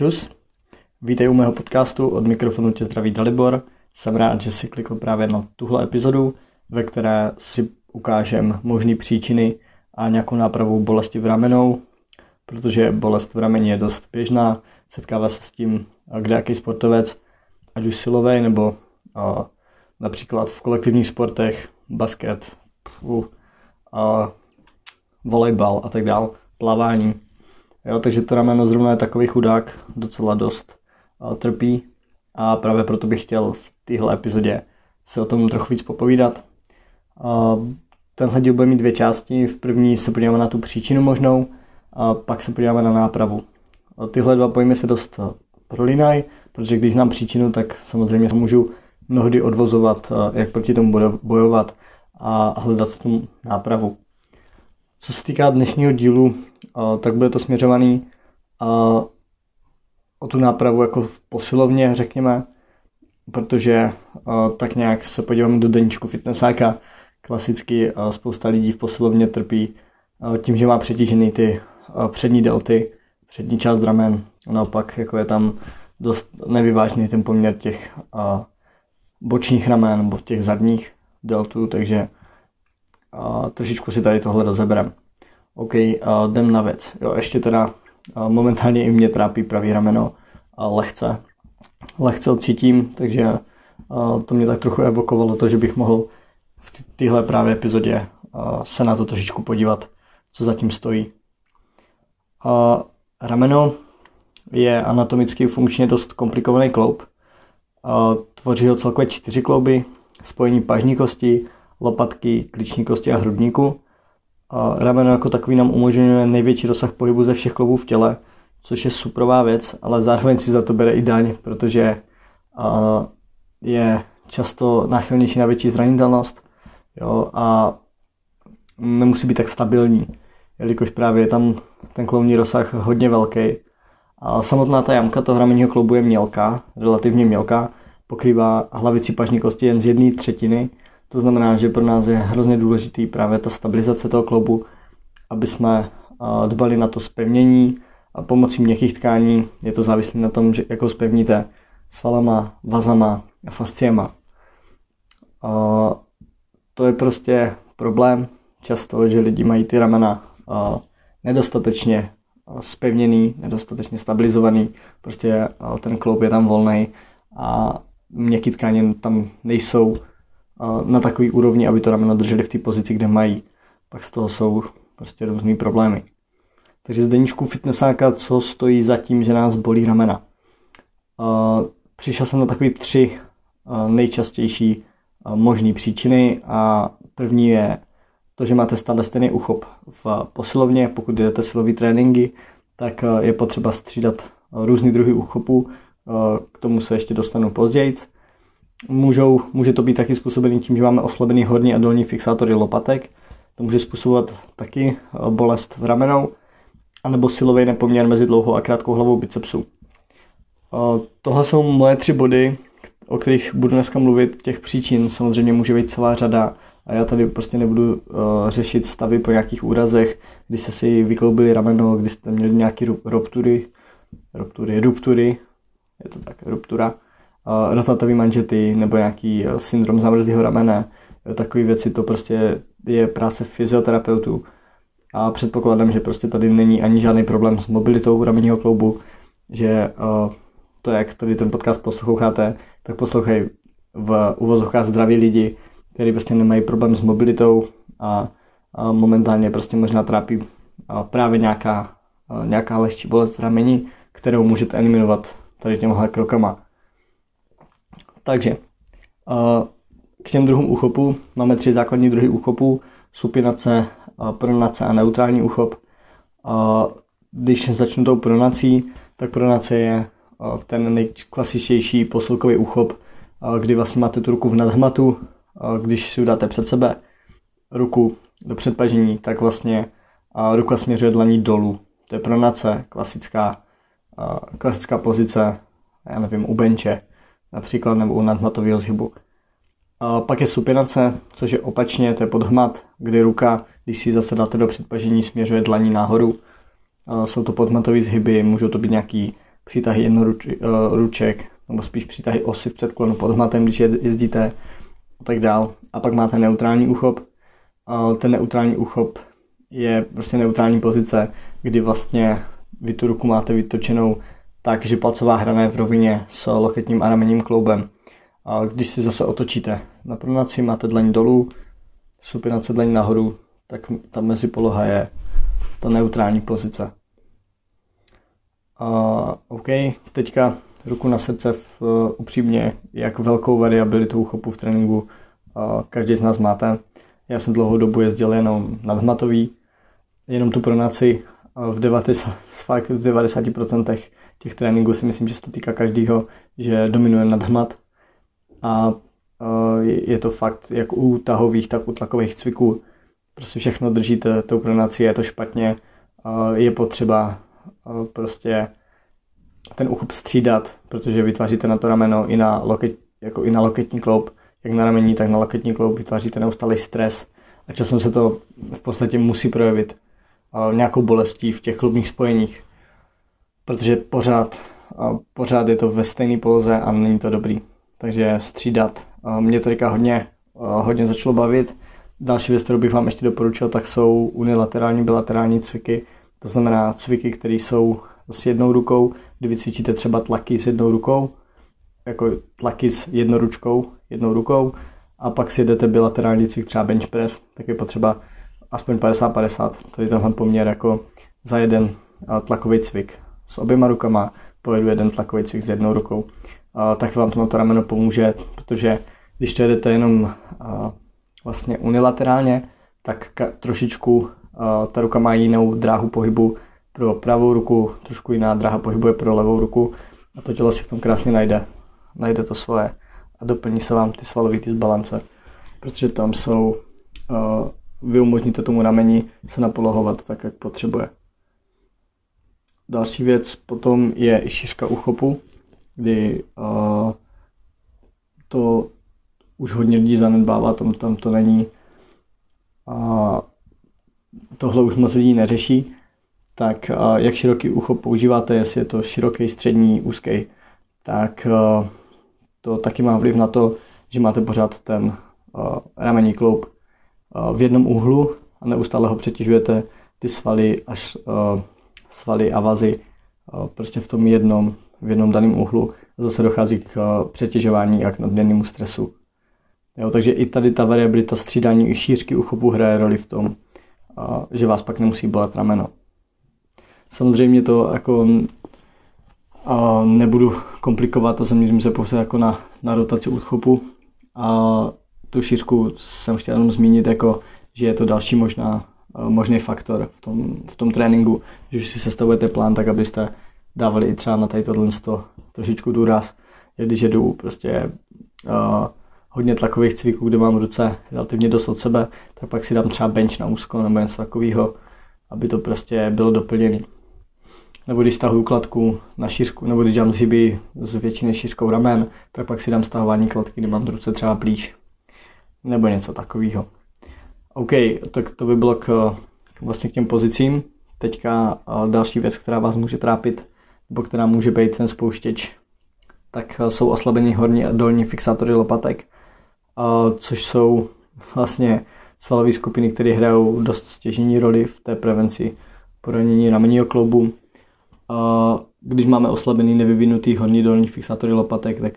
Čus, vítej u mého podcastu, od mikrofonu tě zdraví Dalibor. Jsem rád, že si klikl právě na tuhle epizodu, ve které si ukážem možné příčiny a nějakou nápravu bolesti v ramenou, protože bolest v rameni je dost běžná, setkává se s tím kdejaký sportovec, ať už silový nebo a, například v kolektivních sportech, basket, pfu, a, volejbal a tak dále, plavání. Jo, takže to rameno zrovna je takový chudák, docela dost trpí a právě proto bych chtěl v téhle epizodě se o tom trochu víc popovídat. Tenhle díl bude mít dvě části. V první se podíváme na tu příčinu možnou a pak se podíváme na nápravu. Tyhle dva pojmy se dost uh, prolínají, protože když znám příčinu, tak samozřejmě můžu mnohdy odvozovat, uh, jak proti tomu bojovat a hledat tu nápravu. Co se týká dnešního dílu, tak bude to směřovaný o tu nápravu jako v posilovně, řekněme, protože tak nějak se podíváme do deníčku fitnessáka, klasicky spousta lidí v posilovně trpí tím, že má přetížený ty přední delty, přední část ramen, naopak jako je tam dost nevyvážný ten poměr těch bočních ramen nebo těch zadních deltů, takže a trošičku si tady tohle rozeberem. OK, a jdem na věc. Jo, ještě teda momentálně i mě trápí pravý rameno a lehce. Lehce odcítím, takže to mě tak trochu evokovalo to, že bych mohl v téhle právě epizodě se na to trošičku podívat, co zatím stojí. A rameno je anatomicky funkčně dost komplikovaný kloub. Tvoří ho celkově čtyři klouby, spojení pažní kosti, lopatky, klíční kosti a hrudníku. A rameno jako takový nám umožňuje největší rozsah pohybu ze všech kloubů v těle, což je superová věc, ale zároveň si za to bere i daň, protože je často náchylnější na větší zranitelnost jo, a nemusí být tak stabilní, jelikož právě je tam ten kloubní rozsah hodně velký. A samotná ta jamka toho ramenního kloubu je mělká, relativně mělká, pokrývá hlavici pažní kosti jen z jedné třetiny to znamená, že pro nás je hrozně důležitý právě ta stabilizace toho kloubu, aby jsme dbali na to spevnění a pomocí měkkých tkání je to závislé na tom, že jako spevníte svalama, vazama a fasciema. To je prostě problém. Často, že lidi mají ty ramena nedostatečně spevněný, nedostatečně stabilizovaný, prostě ten kloub je tam volný a měkké tkáně tam nejsou na takový úrovni, aby to rameno drželi v té pozici, kde mají. Pak z toho jsou prostě různý problémy. Takže z deníčku fitnessáka, co stojí za tím, že nás bolí ramena. Přišel jsem na takový tři nejčastější možné příčiny a první je to, že máte stále stejný uchop v posilovně, pokud jdete silový tréninky, tak je potřeba střídat různý druhy uchopů, k tomu se ještě dostanu později. Můžou, může to být taky způsobený tím, že máme oslabený horní a dolní fixátory lopatek. To může způsobovat taky eh, bolest v ramenou, anebo silový nepoměr mezi dlouhou a krátkou hlavou bicepsu. Eh, tohle jsou moje tři body, o kterých budu dneska mluvit. Těch příčin samozřejmě může být celá řada a já tady prostě nebudu uh, řešit stavy po nějakých úrazech, kdy jste si vykloubili rameno, kdy jste měli nějaké ruptury, ruptury, ruptury, je to tak, ruptura, uh, manžety nebo nějaký uh, syndrom zamrzlého ramene. Takové věci to prostě je práce fyzioterapeutů. A předpokládám, že prostě tady není ani žádný problém s mobilitou ramenního kloubu, že uh, to, jak tady ten podcast posloucháte, tak poslouchej v uvozovkách zdraví lidi, kteří prostě nemají problém s mobilitou a, a momentálně prostě možná trápí právě nějaká, nějaká lehčí bolest ramení, kterou můžete eliminovat tady těmhle krokama. Takže k těm druhům úchopu máme tři základní druhy úchopu, supinace, pronace a neutrální úchop. Když začnu tou pronací, tak pronace je ten nejklasičtější posilkový úchop, kdy vlastně máte tu ruku v nadhmatu, když si udáte před sebe ruku do předpažení, tak vlastně ruka směřuje dlaní dolů. To je pronace, klasická, klasická pozice, já nevím, u benče například nebo u nadhmatového zhybu. A pak je supinace, což je opačně, to je podhmat, kdy ruka, když si zase dáte do předpažení, směřuje dlaní nahoru. A jsou to podhmatové zhyby, můžou to být nějaký přitahy jednoruček, nebo spíš přitahy osy v předklonu pod hmatem, když jezdíte a tak dál. A pak máte neutrální úchop. Ten neutrální úchop je prostě neutrální pozice, kdy vlastně vy tu ruku máte vytočenou tak, že palcová hrana je v rovině s loketním a ramenním kloubem. A když si zase otočíte na pronaci, máte dlaň dolů, supinace dlaň nahoru, tak ta mezi poloha je ta neutrální pozice. Uh, OK, teďka ruku na srdce v, uh, upřímně, jak velkou variabilitu uchopu v tréninku každý z nás máte. Já jsem dlouhou dobu jezdil jenom nadhmatový, jenom tu pronaci v, 90, fakt v 90% těch tréninků si myslím, že se to týká každého, že dominuje nadhmat a uh, je to fakt jak u tahových, tak u tlakových cviků. Prostě všechno držíte tou pronací, je to špatně, uh, je potřeba prostě ten uchop střídat, protože vytváříte na to rameno i na, loket, jako i na loketní kloup, jak na ramení, tak na loketní kloup vytváříte neustále stres a časem se to v podstatě musí projevit nějakou bolestí v těch klubních spojeních, protože pořád, pořád je to ve stejné poloze a není to dobrý. Takže střídat. Mě to teďka hodně, hodně začalo bavit. Další věc, kterou bych vám ještě doporučil, tak jsou unilaterální, bilaterální cviky, to znamená cviky, které jsou s jednou rukou, kdy vycvičíte třeba tlaky s jednou rukou, jako tlaky s jednoručkou, jednou rukou, a pak si jdete bilaterální cvik, třeba bench press, tak je potřeba aspoň 50-50, tady tenhle poměr jako za jeden tlakový cvik. S oběma rukama pojedu jeden tlakový cvik s jednou rukou. Tak vám to rameno pomůže, protože když to jedete jenom vlastně unilaterálně, tak trošičku ta ruka má jinou dráhu pohybu pro pravou ruku, trošku jiná dráha pohybuje pro levou ruku a to tělo si v tom krásně najde. Najde to svoje a doplní se vám ty svalové disbalance, protože tam jsou, uh, vy umožníte tomu rameni se napolohovat tak, jak potřebuje. Další věc potom je šířka uchopu, kdy uh, to už hodně lidí zanedbává, tam, tam to není. A tohle už moc lidí neřeší, tak jak široký ucho používáte, jestli je to široký, střední, úzký, tak to taky má vliv na to, že máte pořád ten ramení kloub v jednom úhlu a neustále ho přetěžujete ty svaly až svaly a vazy prostě v tom jednom, v jednom daném úhlu. Zase dochází k přetěžování a k nadměrnému stresu. Jo, takže i tady ta variabilita střídání i šířky uchopu hraje roli v tom, že vás pak nemusí bolet rameno. Samozřejmě to jako a nebudu komplikovat a zaměřím se pouze jako na, na rotaci uchopu a tu šířku jsem chtěl jenom zmínit jako, že je to další možná, možný faktor v tom, v tom tréninku, že si sestavujete plán tak, abyste dávali i třeba na tady tohle trošičku důraz. Když jedu prostě uh, hodně tlakových cviků, kde mám ruce relativně dost od sebe, tak pak si dám třeba bench na úzko nebo něco takového, aby to prostě bylo doplněné. Nebo když stahuju kladku na šířku, nebo když dělám zhyby s většinou šířkou ramen, tak pak si dám stahování kladky, kdy mám ruce třeba blíž. Nebo něco takového. OK, tak to by bylo k, vlastně k těm pozicím. Teďka další věc, která vás může trápit, nebo která může být ten spouštěč, tak jsou oslabený horní a dolní fixátory lopatek což jsou vlastně svalové skupiny, které hrajou dost stěžení roli v té prevenci poranění ramenního kloubu. Když máme oslabený, nevyvinutý horní dolní fixátory lopatek, tak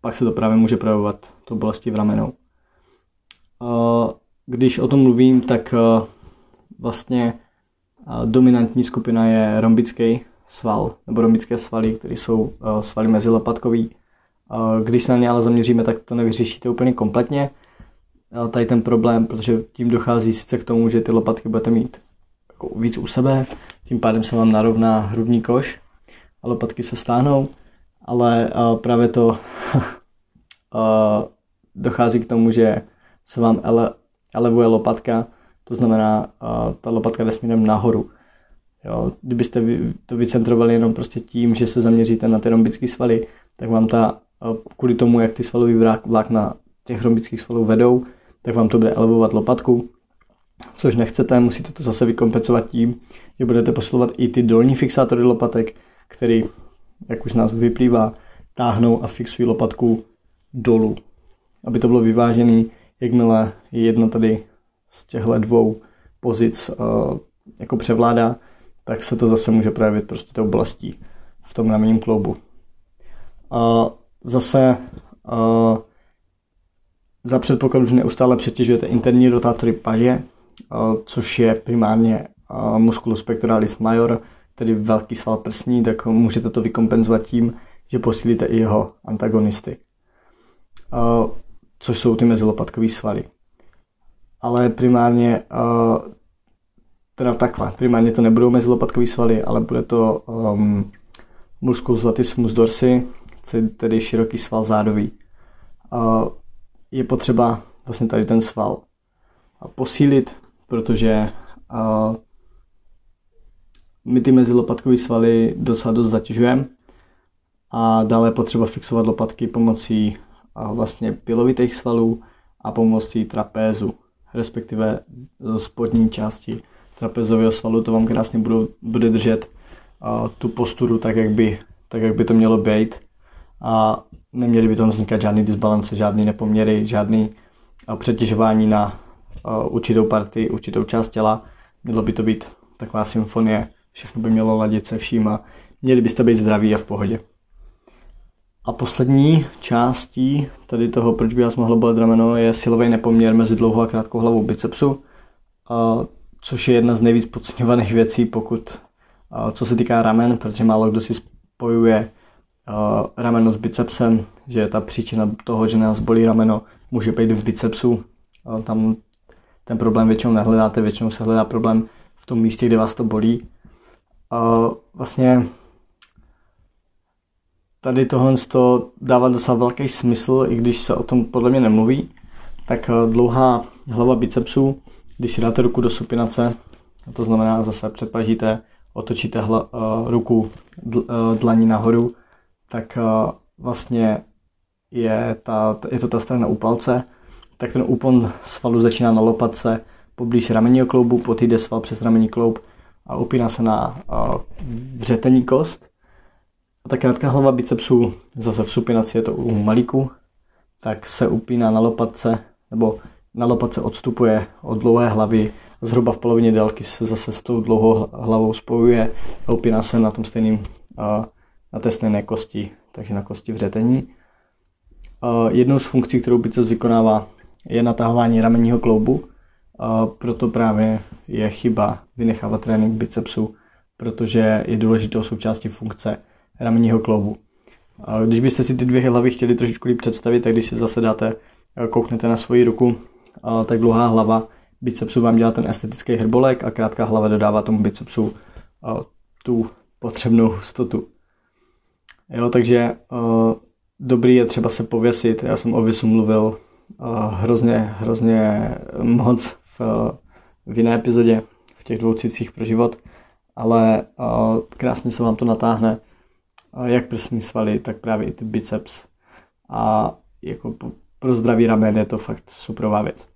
pak se to právě může projevovat to bolesti v ramenou. Když o tom mluvím, tak vlastně dominantní skupina je rombický sval, nebo rombické svaly, které jsou svaly mezilopatkový když se na ně ale zaměříme, tak to nevyřešíte úplně kompletně. Tady ten problém, protože tím dochází sice k tomu, že ty lopatky budete mít jako víc u sebe, tím pádem se vám narovná hrudní koš a lopatky se stáhnou, ale právě to dochází k tomu, že se vám elevuje lopatka, to znamená, ta lopatka jde směrem nahoru. Jo, kdybyste to vycentrovali jenom prostě tím, že se zaměříte na ty rombické svaly, tak vám ta kvůli tomu, jak ty svalový vlákna těch rombických svalů vedou, tak vám to bude elevovat lopatku, což nechcete, musíte to zase vykompenzovat tím, že budete posilovat i ty dolní fixátory lopatek, který, jak už z nás vyplývá, táhnou a fixují lopatku dolů. Aby to bylo vyvážený, jakmile je jedna tady z těchto dvou pozic uh, jako převládá, tak se to zase může projevit prostě tou oblastí v tom ramenním kloubu. Uh, zase uh, za předpokladu, že neustále přetěžujete interní rotátory paže, uh, což je primárně musculus pectoralis major, tedy velký sval prsní, tak můžete to vykompenzovat tím, že posílíte i jeho antagonisty, uh, což jsou ty mezilopatkové svaly. Ale primárně, uh, teda takhle, primárně to nebudou mezilopatkové svaly, ale bude to um, musculus latissimus dorsi, tedy široký sval zádový. Uh, je potřeba vlastně tady ten sval posílit, protože my ty mezilopatkové svaly docela dost zatěžujeme a dále potřeba fixovat lopatky pomocí vlastně pilovitých svalů a pomocí trapézu, respektive spodní části trapezového svalu, to vám krásně budou, bude držet tu posturu tak jak, by, tak, jak by to mělo být a neměly by tam vznikat žádný disbalance, žádný nepoměry, žádný přetěžování na určitou partii, určitou část těla. Mělo by to být taková symfonie, všechno by mělo ladit se vším a měli byste být zdraví a v pohodě. A poslední částí tady toho, proč by vás mohlo bolet rameno, je silový nepoměr mezi dlouhou a krátkou hlavou bicepsu, což je jedna z nejvíc podceňovaných věcí, pokud, co se týká ramen, protože málo kdo si spojuje rameno s bicepsem, že ta příčina toho, že nás bolí rameno, může být v bicepsu. Tam ten problém většinou nehledáte, většinou se hledá problém v tom místě, kde vás to bolí. Vlastně tady tohle to dává docela velký smysl, i když se o tom podle mě nemluví, tak eh, dlouhá hlava bicepsů, když si dáte ruku do supinace, to znamená zase předpažíte, otočíte hla, uh, ruku dl, uh, dlaní nahoru, tak vlastně je, ta, je to ta strana u palce, tak ten úpon svalu začíná na lopatce poblíž ramenního kloubu, pot jde sval přes ramení kloub a upíná se na vřetení kost a ta krátká hlava bicepsů, zase v supinaci je to u malíku, tak se upíná na lopatce, nebo na lopatce odstupuje od dlouhé hlavy, zhruba v polovině délky se zase s tou dlouhou hlavou spojuje a upíná se na tom stejným, na té stejné kosti, takže na kosti vřetení. Jednou z funkcí, kterou biceps vykonává, je natahování ramenního kloubu, proto právě je chyba vynechávat trénink bicepsu, protože je důležitou součástí funkce ramenního kloubu. A když byste si ty dvě hlavy chtěli trošičku líp představit, tak když si zase dáte, eh, kouknete na svoji ruku, tak dlouhá hlava bicepsu vám dělá ten estetický hrbolek a krátká hlava dodává tomu bicepsu tu potřebnou hustotu. Jo, takže uh, dobrý je třeba se pověsit. Já jsem o visu mluvil uh, hrozně, hrozně moc v, v jiné epizodě, v těch dvou pro život, ale krásně se vám to natáhne jak prsní svaly, tak právě i ty biceps. A jako pro zdravý ramen je to fakt superová věc.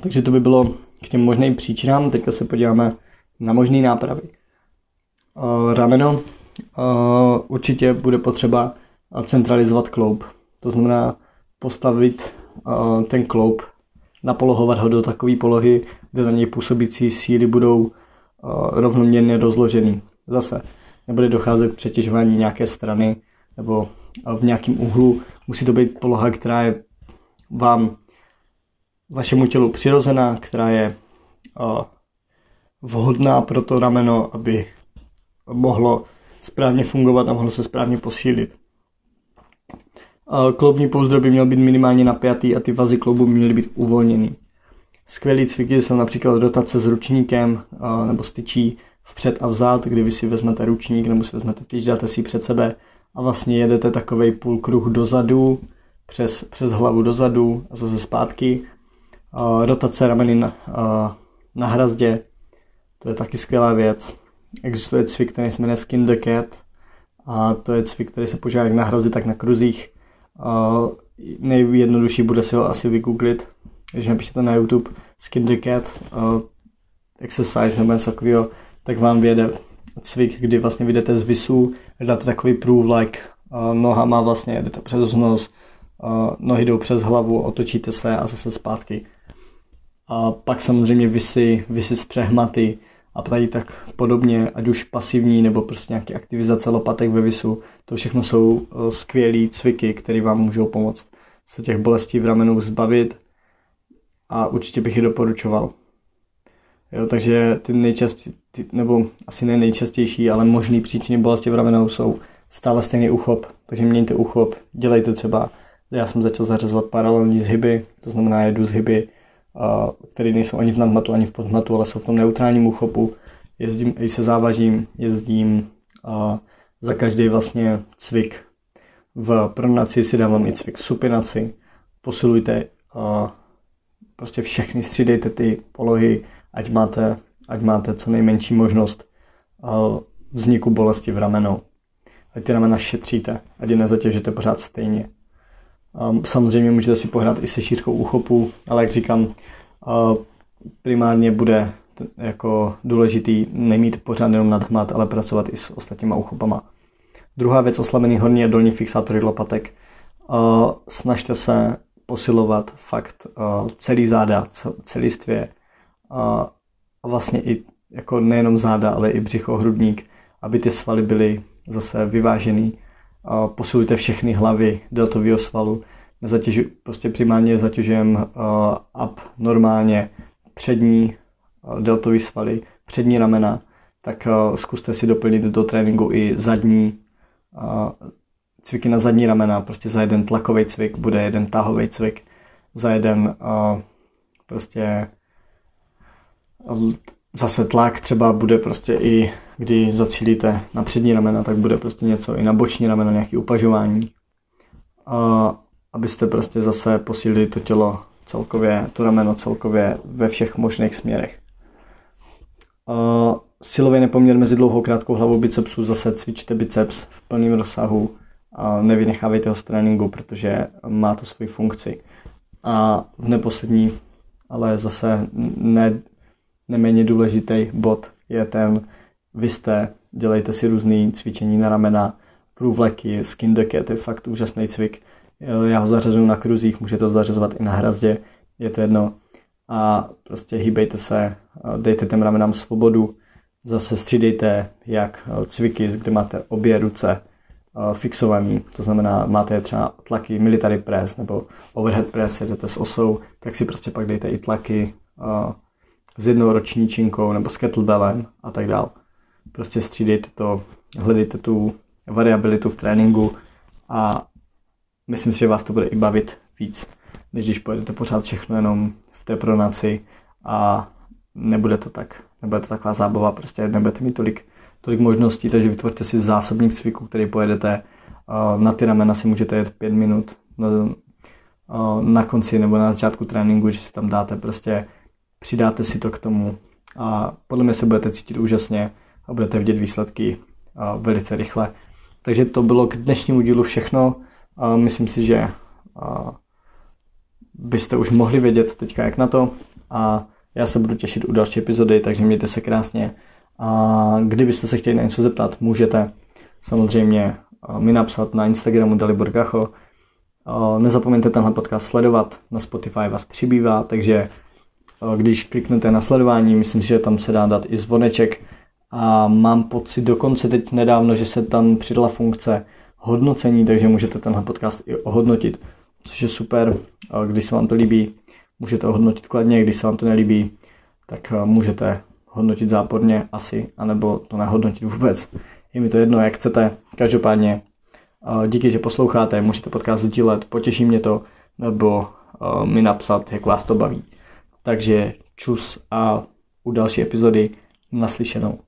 Takže to by bylo k těm možným příčinám. Teďka se podíváme na možné nápravy. Rameno určitě bude potřeba centralizovat kloub. To znamená postavit ten kloub, napolohovat ho do takové polohy, kde na něj působící síly budou rovnoměrně rozložený. Zase nebude docházet k přetěžování nějaké strany nebo v nějakém úhlu. Musí to být poloha, která je vám, vašemu tělu přirozená, která je vhodná pro to rameno, aby mohlo správně fungovat a mohlo se správně posílit. Kloubní pouzdro by měl být minimálně napjatý a ty vazy kloubu by měly být uvolněný. Skvělý cviky jsou například rotace s ručníkem nebo styčí, vpřed a vzad, kdy vy si vezmete ručník nebo si vezmete tyč, dáte si před sebe a vlastně jedete takový půl kruh dozadu, přes, přes hlavu dozadu a zase zpátky. Rotace rameny na, na hrazdě, to je taky skvělá věc. Existuje cvik, který se jmenuje Skin the Cat a to je cvik, který se používá jak na hrazdi, tak na kruzích. Nejjednodušší bude si ho asi vygooglit, když napíšete na YouTube Skin the Cat uh, exercise nebo něco takového, tak vám vyjede cvik, kdy vlastně vyjdete z visu, dáte takový průvlek, like, nohama vlastně jdete přes nos, nohy jdou přes hlavu, otočíte se a zase zpátky. A pak samozřejmě visy, visy z přehmaty a tady tak podobně, ať už pasivní nebo prostě nějaký aktivizace lopatek ve visu, to všechno jsou skvělé cviky, které vám můžou pomoct se těch bolestí v ramenu zbavit a určitě bych je doporučoval. Jo, takže ty nejčastější, nebo asi ne nejčastější, ale možný příčiny bolesti v ramenou jsou stále stejný uchop, takže mějte uchop, dělejte třeba, já jsem začal zařazovat paralelní zhyby, to znamená jedu zhyby, které nejsou ani v nadmatu, ani v podmatu, ale jsou v tom neutrálním uchopu, jezdím i se závažím, jezdím za každý vlastně cvik. V pronaci si dávám i cvik supinaci, posilujte prostě všechny, střídejte ty polohy, ať máte, ať máte co nejmenší možnost vzniku bolesti v ramenou. Ať ty ramena šetříte, ať je nezatěžíte pořád stejně. Samozřejmě můžete si pohrát i se šířkou úchopu, ale jak říkám, primárně bude jako důležitý nemít pořád jenom nadhmat, ale pracovat i s ostatníma uchopama. Druhá věc, oslabený horní a dolní fixátory lopatek. Snažte se posilovat fakt celý záda, celistvě a vlastně i jako nejenom záda, ale i břicho, hrudník, aby ty svaly byly zase vyvážený. Posilujte všechny hlavy deltového svalu. Nezatěžu, prostě primárně zatěžujeme up normálně přední deltový svaly, přední ramena, tak zkuste si doplnit do tréninku i zadní cviky na zadní ramena. Prostě za jeden tlakový cvik bude jeden tahový cvik, za jeden prostě zase tlak třeba bude prostě i, kdy zacílíte na přední ramena, tak bude prostě něco i na boční ramena, nějaké upažování. A abyste prostě zase posílili to tělo celkově, to rameno celkově ve všech možných směrech. A silový nepoměr mezi dlouhou krátkou hlavou bicepsů, zase cvičte biceps v plném rozsahu a nevynechávejte ho z tréninku, protože má to svoji funkci. A v neposlední, ale zase ne, neméně důležitý bod je ten, vy jste, dělejte si různé cvičení na ramena, průvleky, skin to je fakt úžasný cvik. Já ho zařazuju na kruzích, můžete to zařazovat i na hrazdě, je to jedno. A prostě hýbejte se, dejte těm ramenám svobodu, zase střídejte jak cviky, kde máte obě ruce fixovaný, to znamená, máte třeba tlaky military press nebo overhead press, jedete s osou, tak si prostě pak dejte i tlaky s jednou roční činkou nebo s kettlebellem a tak dál. Prostě střídejte to, hledejte tu variabilitu v tréninku a myslím si, že vás to bude i bavit víc, než když pojedete pořád všechno jenom v té pronaci a nebude to tak, nebude to taková zábava, prostě nebudete mít tolik, tolik možností, takže vytvořte si zásobník cviku, který pojedete, na ty ramena si můžete jet pět minut na, na konci nebo na začátku tréninku, že si tam dáte prostě přidáte si to k tomu a podle mě se budete cítit úžasně a budete vidět výsledky velice rychle. Takže to bylo k dnešnímu dílu všechno. Myslím si, že byste už mohli vědět teďka jak na to a já se budu těšit u další epizody, takže mějte se krásně a kdybyste se chtěli na něco zeptat, můžete samozřejmě mi napsat na Instagramu Dalibor Gacho. Nezapomeňte tenhle podcast sledovat, na Spotify vás přibývá, takže když kliknete na sledování, myslím si, že tam se dá dát i zvoneček a mám pocit dokonce teď nedávno, že se tam přidala funkce hodnocení, takže můžete tenhle podcast i ohodnotit, což je super. Když se vám to líbí, můžete ohodnotit kladně, když se vám to nelíbí, tak můžete hodnotit záporně asi, anebo to nehodnotit vůbec. Je mi to jedno, jak chcete. Každopádně díky, že posloucháte, můžete podcast sdílet, potěší mě to, nebo mi napsat, jak vás to baví. Takže čus a u další epizody naslyšenou.